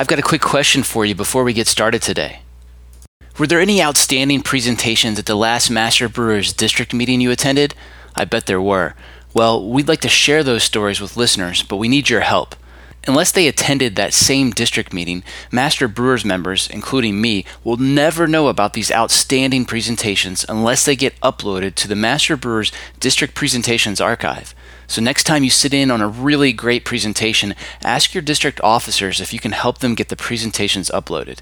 I've got a quick question for you before we get started today. Were there any outstanding presentations at the last Master Brewers District meeting you attended? I bet there were. Well, we'd like to share those stories with listeners, but we need your help. Unless they attended that same district meeting, Master Brewers members, including me, will never know about these outstanding presentations unless they get uploaded to the Master Brewers District Presentations Archive. So, next time you sit in on a really great presentation, ask your district officers if you can help them get the presentations uploaded.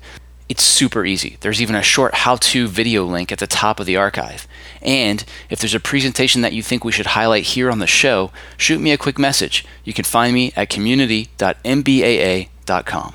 It's super easy. There's even a short how to video link at the top of the archive. And if there's a presentation that you think we should highlight here on the show, shoot me a quick message. You can find me at community.mbaa.com.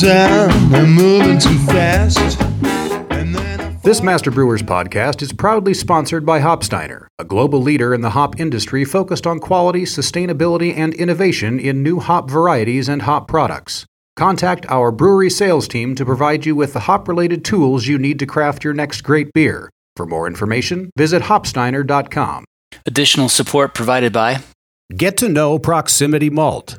Down, I'm moving too fast. This Master Brewers podcast is proudly sponsored by Hopsteiner, a global leader in the hop industry focused on quality, sustainability, and innovation in new hop varieties and hop products. Contact our brewery sales team to provide you with the hop related tools you need to craft your next great beer. For more information, visit hopsteiner.com. Additional support provided by Get to know Proximity Malt.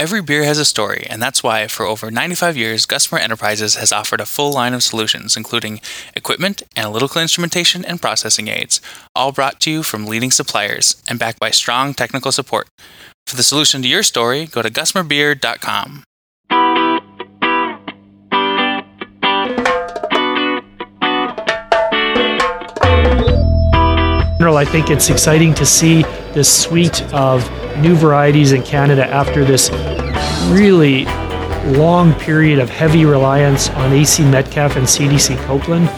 Every beer has a story, and that's why, for over 95 years, Gusmer Enterprises has offered a full line of solutions, including equipment, analytical instrumentation, and processing aids, all brought to you from leading suppliers and backed by strong technical support. For the solution to your story, go to gusmerbeer.com. General, I think it's exciting to see this suite of new varieties in Canada after this really long period of heavy reliance on AC Metcalfe and CDC Copeland.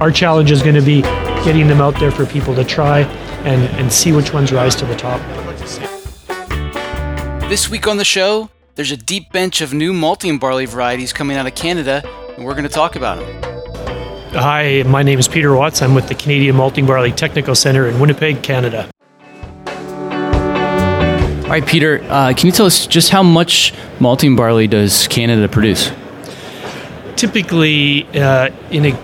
Our challenge is going to be getting them out there for people to try and, and see which ones rise to the top. This week on the show, there's a deep bench of new malting barley varieties coming out of Canada, and we're going to talk about them. Hi, my name is Peter Watts. I'm with the Canadian Malting Barley Technical Center in Winnipeg, Canada. All right, Peter, uh, can you tell us just how much malting barley does Canada produce? Typically, uh, in a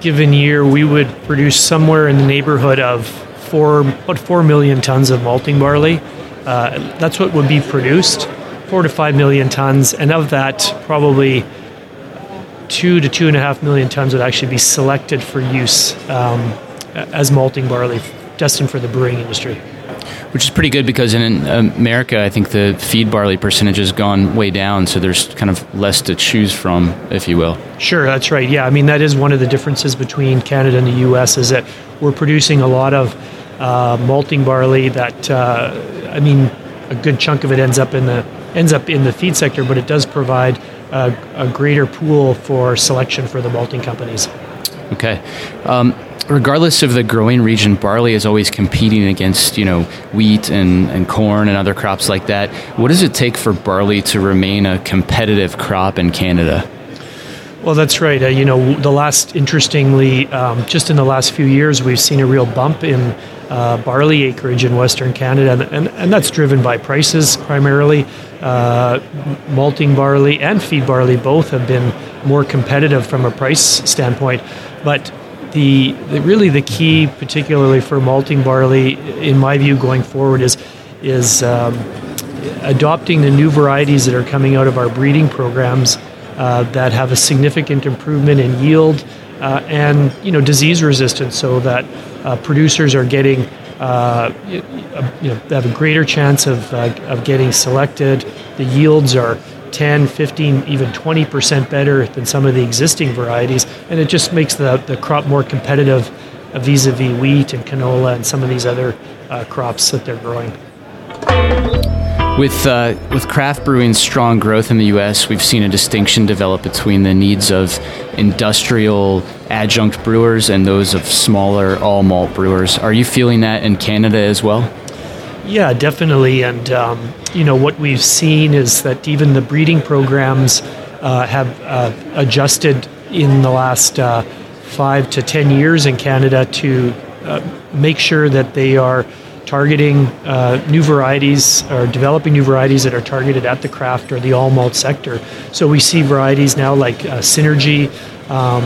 given year, we would produce somewhere in the neighborhood of four, about four million tons of malting barley. Uh, that's what would be produced, four to five million tons, and of that, probably two to two and a half million tons would actually be selected for use um, as malting barley, destined for the brewing industry. Which is pretty good because in America, I think the feed barley percentage has gone way down, so there's kind of less to choose from, if you will. Sure, that's right. Yeah, I mean that is one of the differences between Canada and the U.S. is that we're producing a lot of uh, malting barley that uh, I mean a good chunk of it ends up in the ends up in the feed sector, but it does provide a, a greater pool for selection for the malting companies. Okay. Um, regardless of the growing region, barley is always competing against you know wheat and, and corn and other crops like that. What does it take for barley to remain a competitive crop in Canada? Well, that's right. Uh, you know, the last, interestingly, um, just in the last few years, we've seen a real bump in uh, barley acreage in Western Canada, and, and, and that's driven by prices primarily. Uh, malting barley and feed barley both have been more competitive from a price standpoint, but the, the really the key, particularly for malting barley, in my view, going forward, is is um, adopting the new varieties that are coming out of our breeding programs uh, that have a significant improvement in yield uh, and you know disease resistance, so that uh, producers are getting uh, you know have a greater chance of uh, of getting selected. The yields are 10, 15, even 20% better than some of the existing varieties. And it just makes the, the crop more competitive vis a vis wheat and canola and some of these other uh, crops that they're growing. With, uh, with craft brewing's strong growth in the U.S., we've seen a distinction develop between the needs of industrial adjunct brewers and those of smaller all malt brewers. Are you feeling that in Canada as well? Yeah, definitely. And, um, you know, what we've seen is that even the breeding programs uh, have uh, adjusted in the last uh, five to ten years in Canada to uh, make sure that they are targeting uh, new varieties or developing new varieties that are targeted at the craft or the all malt sector. So we see varieties now like uh, Synergy um,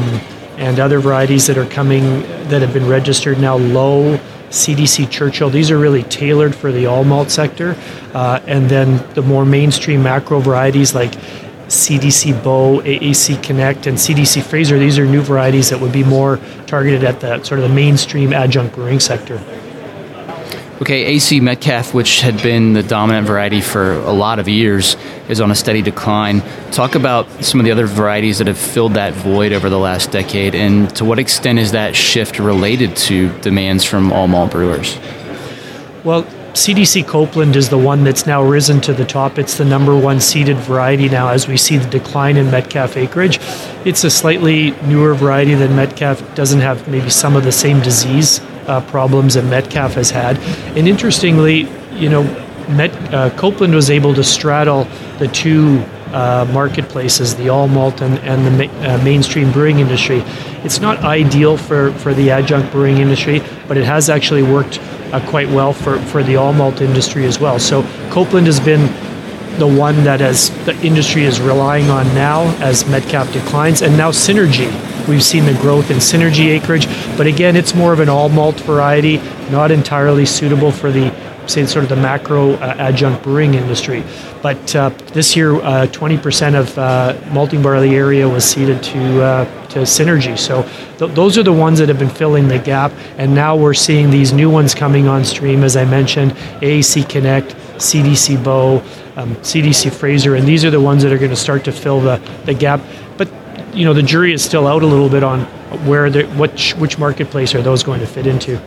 and other varieties that are coming that have been registered now Lowe. CDC Churchill. These are really tailored for the all malt sector. Uh, and then the more mainstream macro varieties like CDC Bow, AAC Connect, and CDC Fraser. These are new varieties that would be more targeted at the sort of the mainstream adjunct brewing sector. Okay, AC Metcalfe, which had been the dominant variety for a lot of years, is on a steady decline. Talk about some of the other varieties that have filled that void over the last decade, and to what extent is that shift related to demands from all malt brewers? Well, CDC Copeland is the one that's now risen to the top. It's the number one seeded variety now as we see the decline in Metcalfe acreage. It's a slightly newer variety than Metcalfe, doesn't have maybe some of the same disease uh, problems that Metcalfe has had. And interestingly, you know, Met, uh, Copeland was able to straddle the two uh, marketplaces, the all malt and, and the ma- uh, mainstream brewing industry. It's not ideal for, for the adjunct brewing industry, but it has actually worked uh, quite well for, for the all malt industry as well. So Copeland has been the one that as the industry is relying on now as Metcalfe declines, and now Synergy. We've seen the growth in Synergy acreage, but again, it's more of an all malt variety, not entirely suitable for the say sort of the macro uh, adjunct brewing industry. But uh, this year, uh, 20% of uh, malting barley area was seeded to uh, to Synergy. So th- those are the ones that have been filling the gap, and now we're seeing these new ones coming on stream. As I mentioned, AAC Connect, CDC Bow, um, CDC Fraser, and these are the ones that are going to start to fill the, the gap. But you know, the jury is still out a little bit on where the which which marketplace are those going to fit into.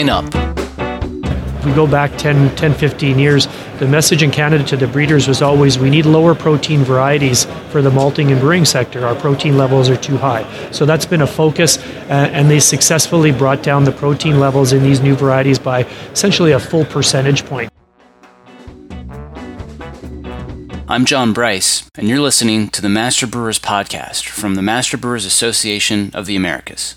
Coming up. If we go back 10, 10, 15 years, the message in Canada to the breeders was always we need lower protein varieties for the malting and brewing sector. Our protein levels are too high. So that's been a focus, uh, and they successfully brought down the protein levels in these new varieties by essentially a full percentage point. I'm John Bryce, and you're listening to the Master Brewers Podcast from the Master Brewers Association of the Americas.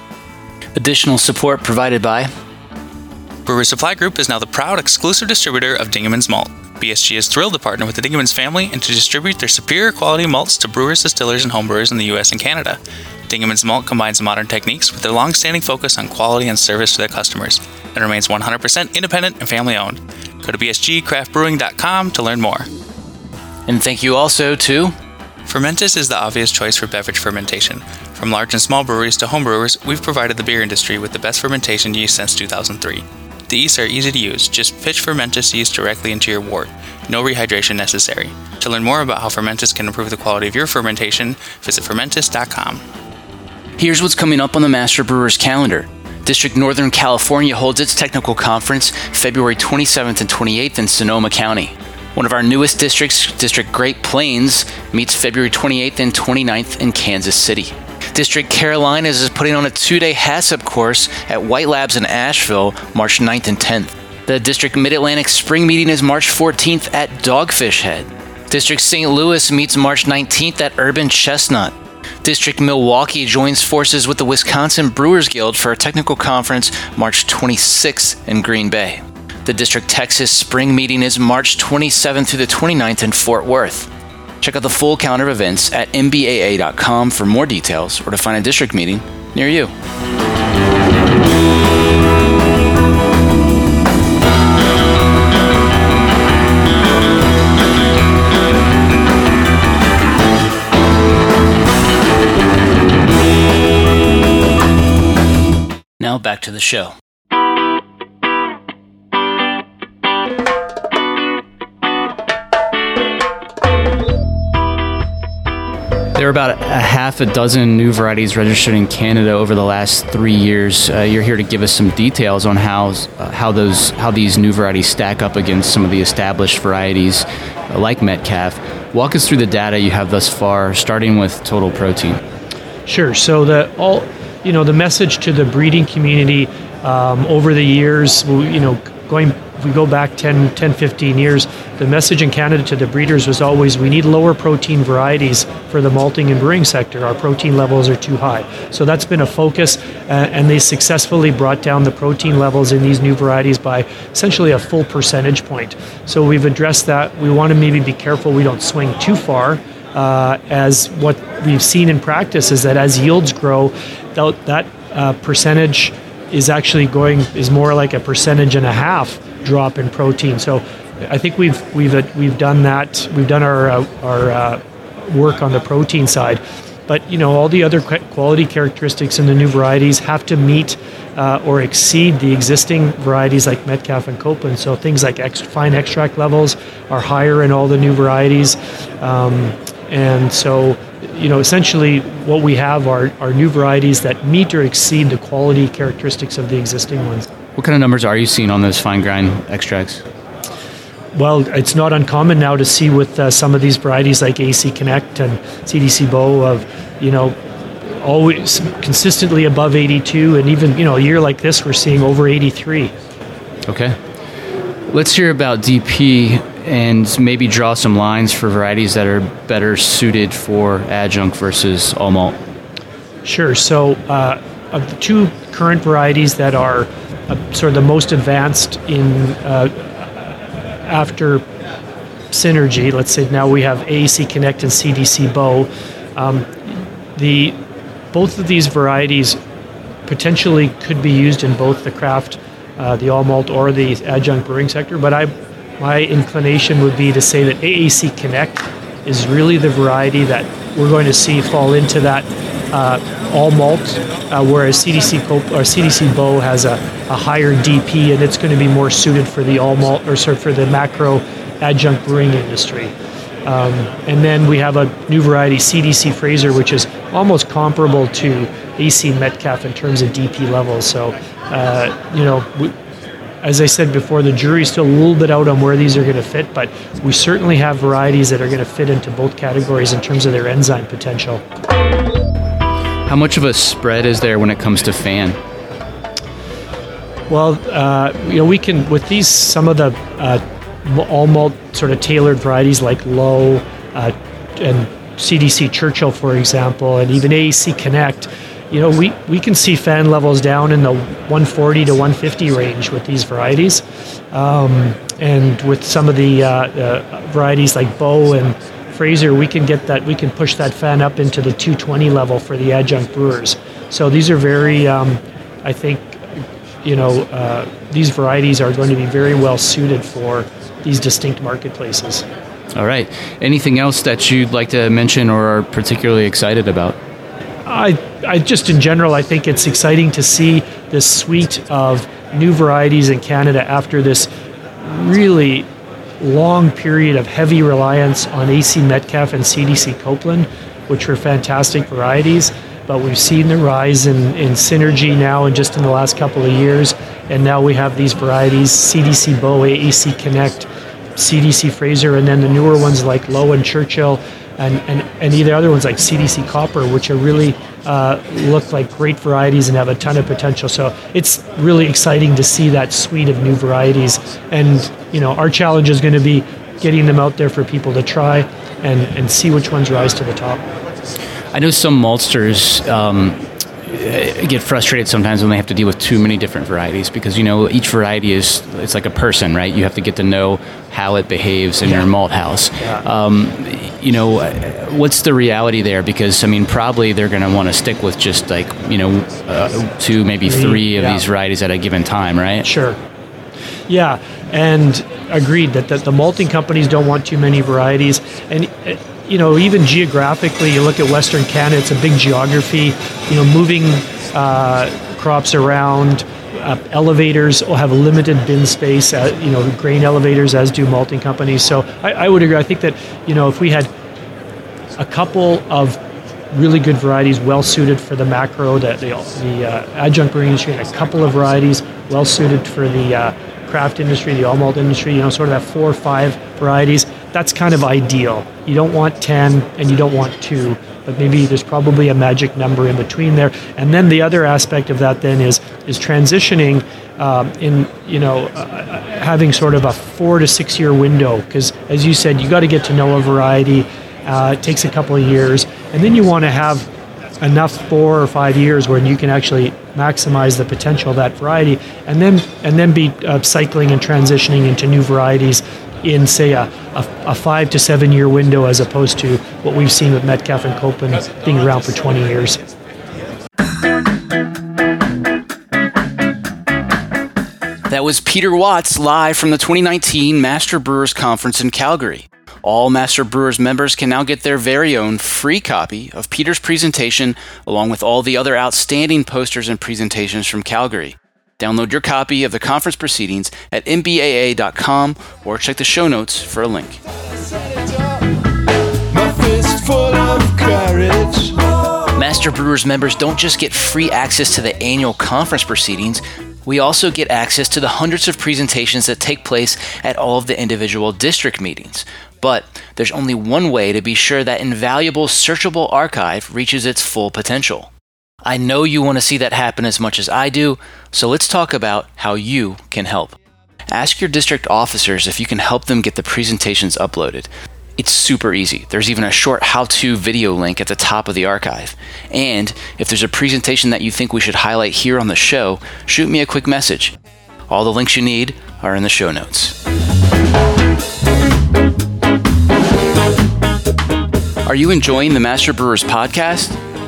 Additional support provided by Brewer Supply Group is now the proud exclusive distributor of Dingemans Malt. BSG is thrilled to partner with the Dingemans family and to distribute their superior quality malts to brewers, distillers, and homebrewers in the US and Canada. Dingemans Malt combines modern techniques with their long-standing focus on quality and service to their customers and remains 100% independent and family-owned. Go to bsgcraftbrewing.com to learn more. And thank you also to Fermentis is the obvious choice for beverage fermentation. From large and small breweries to home brewers, we've provided the beer industry with the best fermentation yeast since 2003. The yeasts are easy to use. Just pitch Fermentis yeast directly into your wort. No rehydration necessary. To learn more about how Fermentis can improve the quality of your fermentation, visit fermentis.com. Here's what's coming up on the Master Brewers calendar. District Northern California holds its technical conference February 27th and 28th in Sonoma County. One of our newest districts, District Great Plains, meets February 28th and 29th in Kansas City. District Carolinas is putting on a two day HACCP course at White Labs in Asheville, March 9th and 10th. The District Mid Atlantic Spring Meeting is March 14th at Dogfish Head. District St. Louis meets March 19th at Urban Chestnut. District Milwaukee joins forces with the Wisconsin Brewers Guild for a technical conference March 26th in Green Bay. The District Texas Spring Meeting is March 27th through the 29th in Fort Worth. Check out the full calendar of events at mbaa.com for more details or to find a district meeting near you. Now back to the show. There are about a half a dozen new varieties registered in Canada over the last three years. Uh, you're here to give us some details on how uh, how those how these new varieties stack up against some of the established varieties, uh, like Metcalfe. Walk us through the data you have thus far, starting with total protein. Sure. So the all you know the message to the breeding community um, over the years, you know, going if we go back 10, 10, 15 years, the message in Canada to the breeders was always we need lower protein varieties for the malting and brewing sector. Our protein levels are too high. So that's been a focus, uh, and they successfully brought down the protein levels in these new varieties by essentially a full percentage point. So we've addressed that. We want to maybe be careful we don't swing too far. Uh, as what we've seen in practice is that as yields grow, that, that uh, percentage is actually going is more like a percentage and a half drop in protein. So I think we've we've we've done that. We've done our uh, our uh, work on the protein side, but you know all the other quality characteristics in the new varieties have to meet uh, or exceed the existing varieties like Metcalfe and Copeland. So things like ex- fine extract levels are higher in all the new varieties, um, and so you know, essentially what we have are, are new varieties that meet or exceed the quality characteristics of the existing ones. What kind of numbers are you seeing on those fine grind extracts? Well, it's not uncommon now to see with uh, some of these varieties like AC Connect and CDC Bow of, you know, always consistently above 82, and even you know a year like this, we're seeing over 83. Okay, let's hear about DP and maybe draw some lines for varieties that are better suited for adjunct versus all malt. Sure. So, uh, of the two current varieties that are uh, sort of the most advanced in uh, after synergy, let's say now we have AAC Connect and CDC Bow. Um, the both of these varieties potentially could be used in both the craft, uh, the all malt, or the adjunct brewing sector. But I my inclination would be to say that AAC Connect is really the variety that we're going to see fall into that uh, all malt, uh, whereas CDC Cope or CDC Bow has a, a, higher DP and it's going to be more suited for the all malt or sort for the macro adjunct brewing industry. Um, and then we have a new variety, CDC Fraser, which is almost comparable to AC Metcalfe in terms of DP levels. So, uh, you know, we, as I said before, the jury's still a little bit out on where these are going to fit, but we certainly have varieties that are going to fit into both categories in terms of their enzyme potential. How much of a spread is there when it comes to FAN? Well, uh, you know, we can with these some of the uh, all malt sort of tailored varieties like Lowe uh, and CDC Churchill, for example, and even AAC Connect you know, we, we can see FAN levels down in the 140 to 150 range with these varieties. Um, and with some of the uh, uh, varieties like Bow and Fraser, we can get that, we can push that FAN up into the 220 level for the adjunct brewers. So these are very, um, I think, you know, uh, these varieties are going to be very well suited for these distinct marketplaces. All right. Anything else that you'd like to mention or are particularly excited about? I, I just in general, I think it's exciting to see this suite of new varieties in Canada after this really long period of heavy reliance on AC Metcalfe and CDC Copeland, which were fantastic varieties. But we've seen the rise in, in synergy now and just in the last couple of years. And now we have these varieties CDC Bow, AAC Connect, CDC Fraser, and then the newer ones like Lowe and Churchill and, and, and either other ones like CDC Copper, which are really uh, look like great varieties and have a ton of potential. So it's really exciting to see that suite of new varieties. And you know, our challenge is going to be getting them out there for people to try and, and see which ones rise to the top. I know some maltsters um, get frustrated sometimes when they have to deal with too many different varieties because you know each variety is it's like a person, right? You have to get to know how it behaves in yeah. your malt house. Yeah. Um, you know, what's the reality there? Because I mean, probably they're going to want to stick with just like you know uh, two, maybe three of yeah. these varieties at a given time, right? Sure. Yeah, and agreed that, that the malting companies don't want too many varieties. And, you know, even geographically, you look at Western Canada, it's a big geography, you know, moving uh, crops around. Uh, elevators will have limited bin space, uh, you know, grain elevators, as do malting companies. So I, I would agree. I think that, you know, if we had a couple of really good varieties well suited for the macro, the, the, the uh, adjunct brewing industry, and a couple of varieties well suited for the uh, craft industry, the all malt industry, you know, sort of that four or five varieties, that's kind of ideal. You don't want 10 and you don't want two, but maybe there's probably a magic number in between there. And then the other aspect of that then is is transitioning um, in, you know, uh, uh having sort of a four to six year window, because as you said, you got to get to know a variety. Uh, it takes a couple of years, and then you want to have enough four or five years where you can actually maximize the potential of that variety, and then and then be uh, cycling and transitioning into new varieties in say a, a, a, five to seven year window as opposed to what we've seen with Metcalfe and Copen being around for 20 years. That was Peter Watts live from the 2019 Master Brewers Conference in Calgary. All Master Brewers members can now get their very own free copy of Peter's presentation, along with all the other outstanding posters and presentations from Calgary. Download your copy of the conference proceedings at mbaa.com or check the show notes for a link. Master Brewers members don't just get free access to the annual conference proceedings, we also get access to the hundreds of presentations that take place at all of the individual district meetings. But there's only one way to be sure that invaluable searchable archive reaches its full potential. I know you want to see that happen as much as I do, so let's talk about how you can help. Ask your district officers if you can help them get the presentations uploaded. It's super easy. There's even a short how to video link at the top of the archive. And if there's a presentation that you think we should highlight here on the show, shoot me a quick message. All the links you need are in the show notes. Are you enjoying the Master Brewers podcast?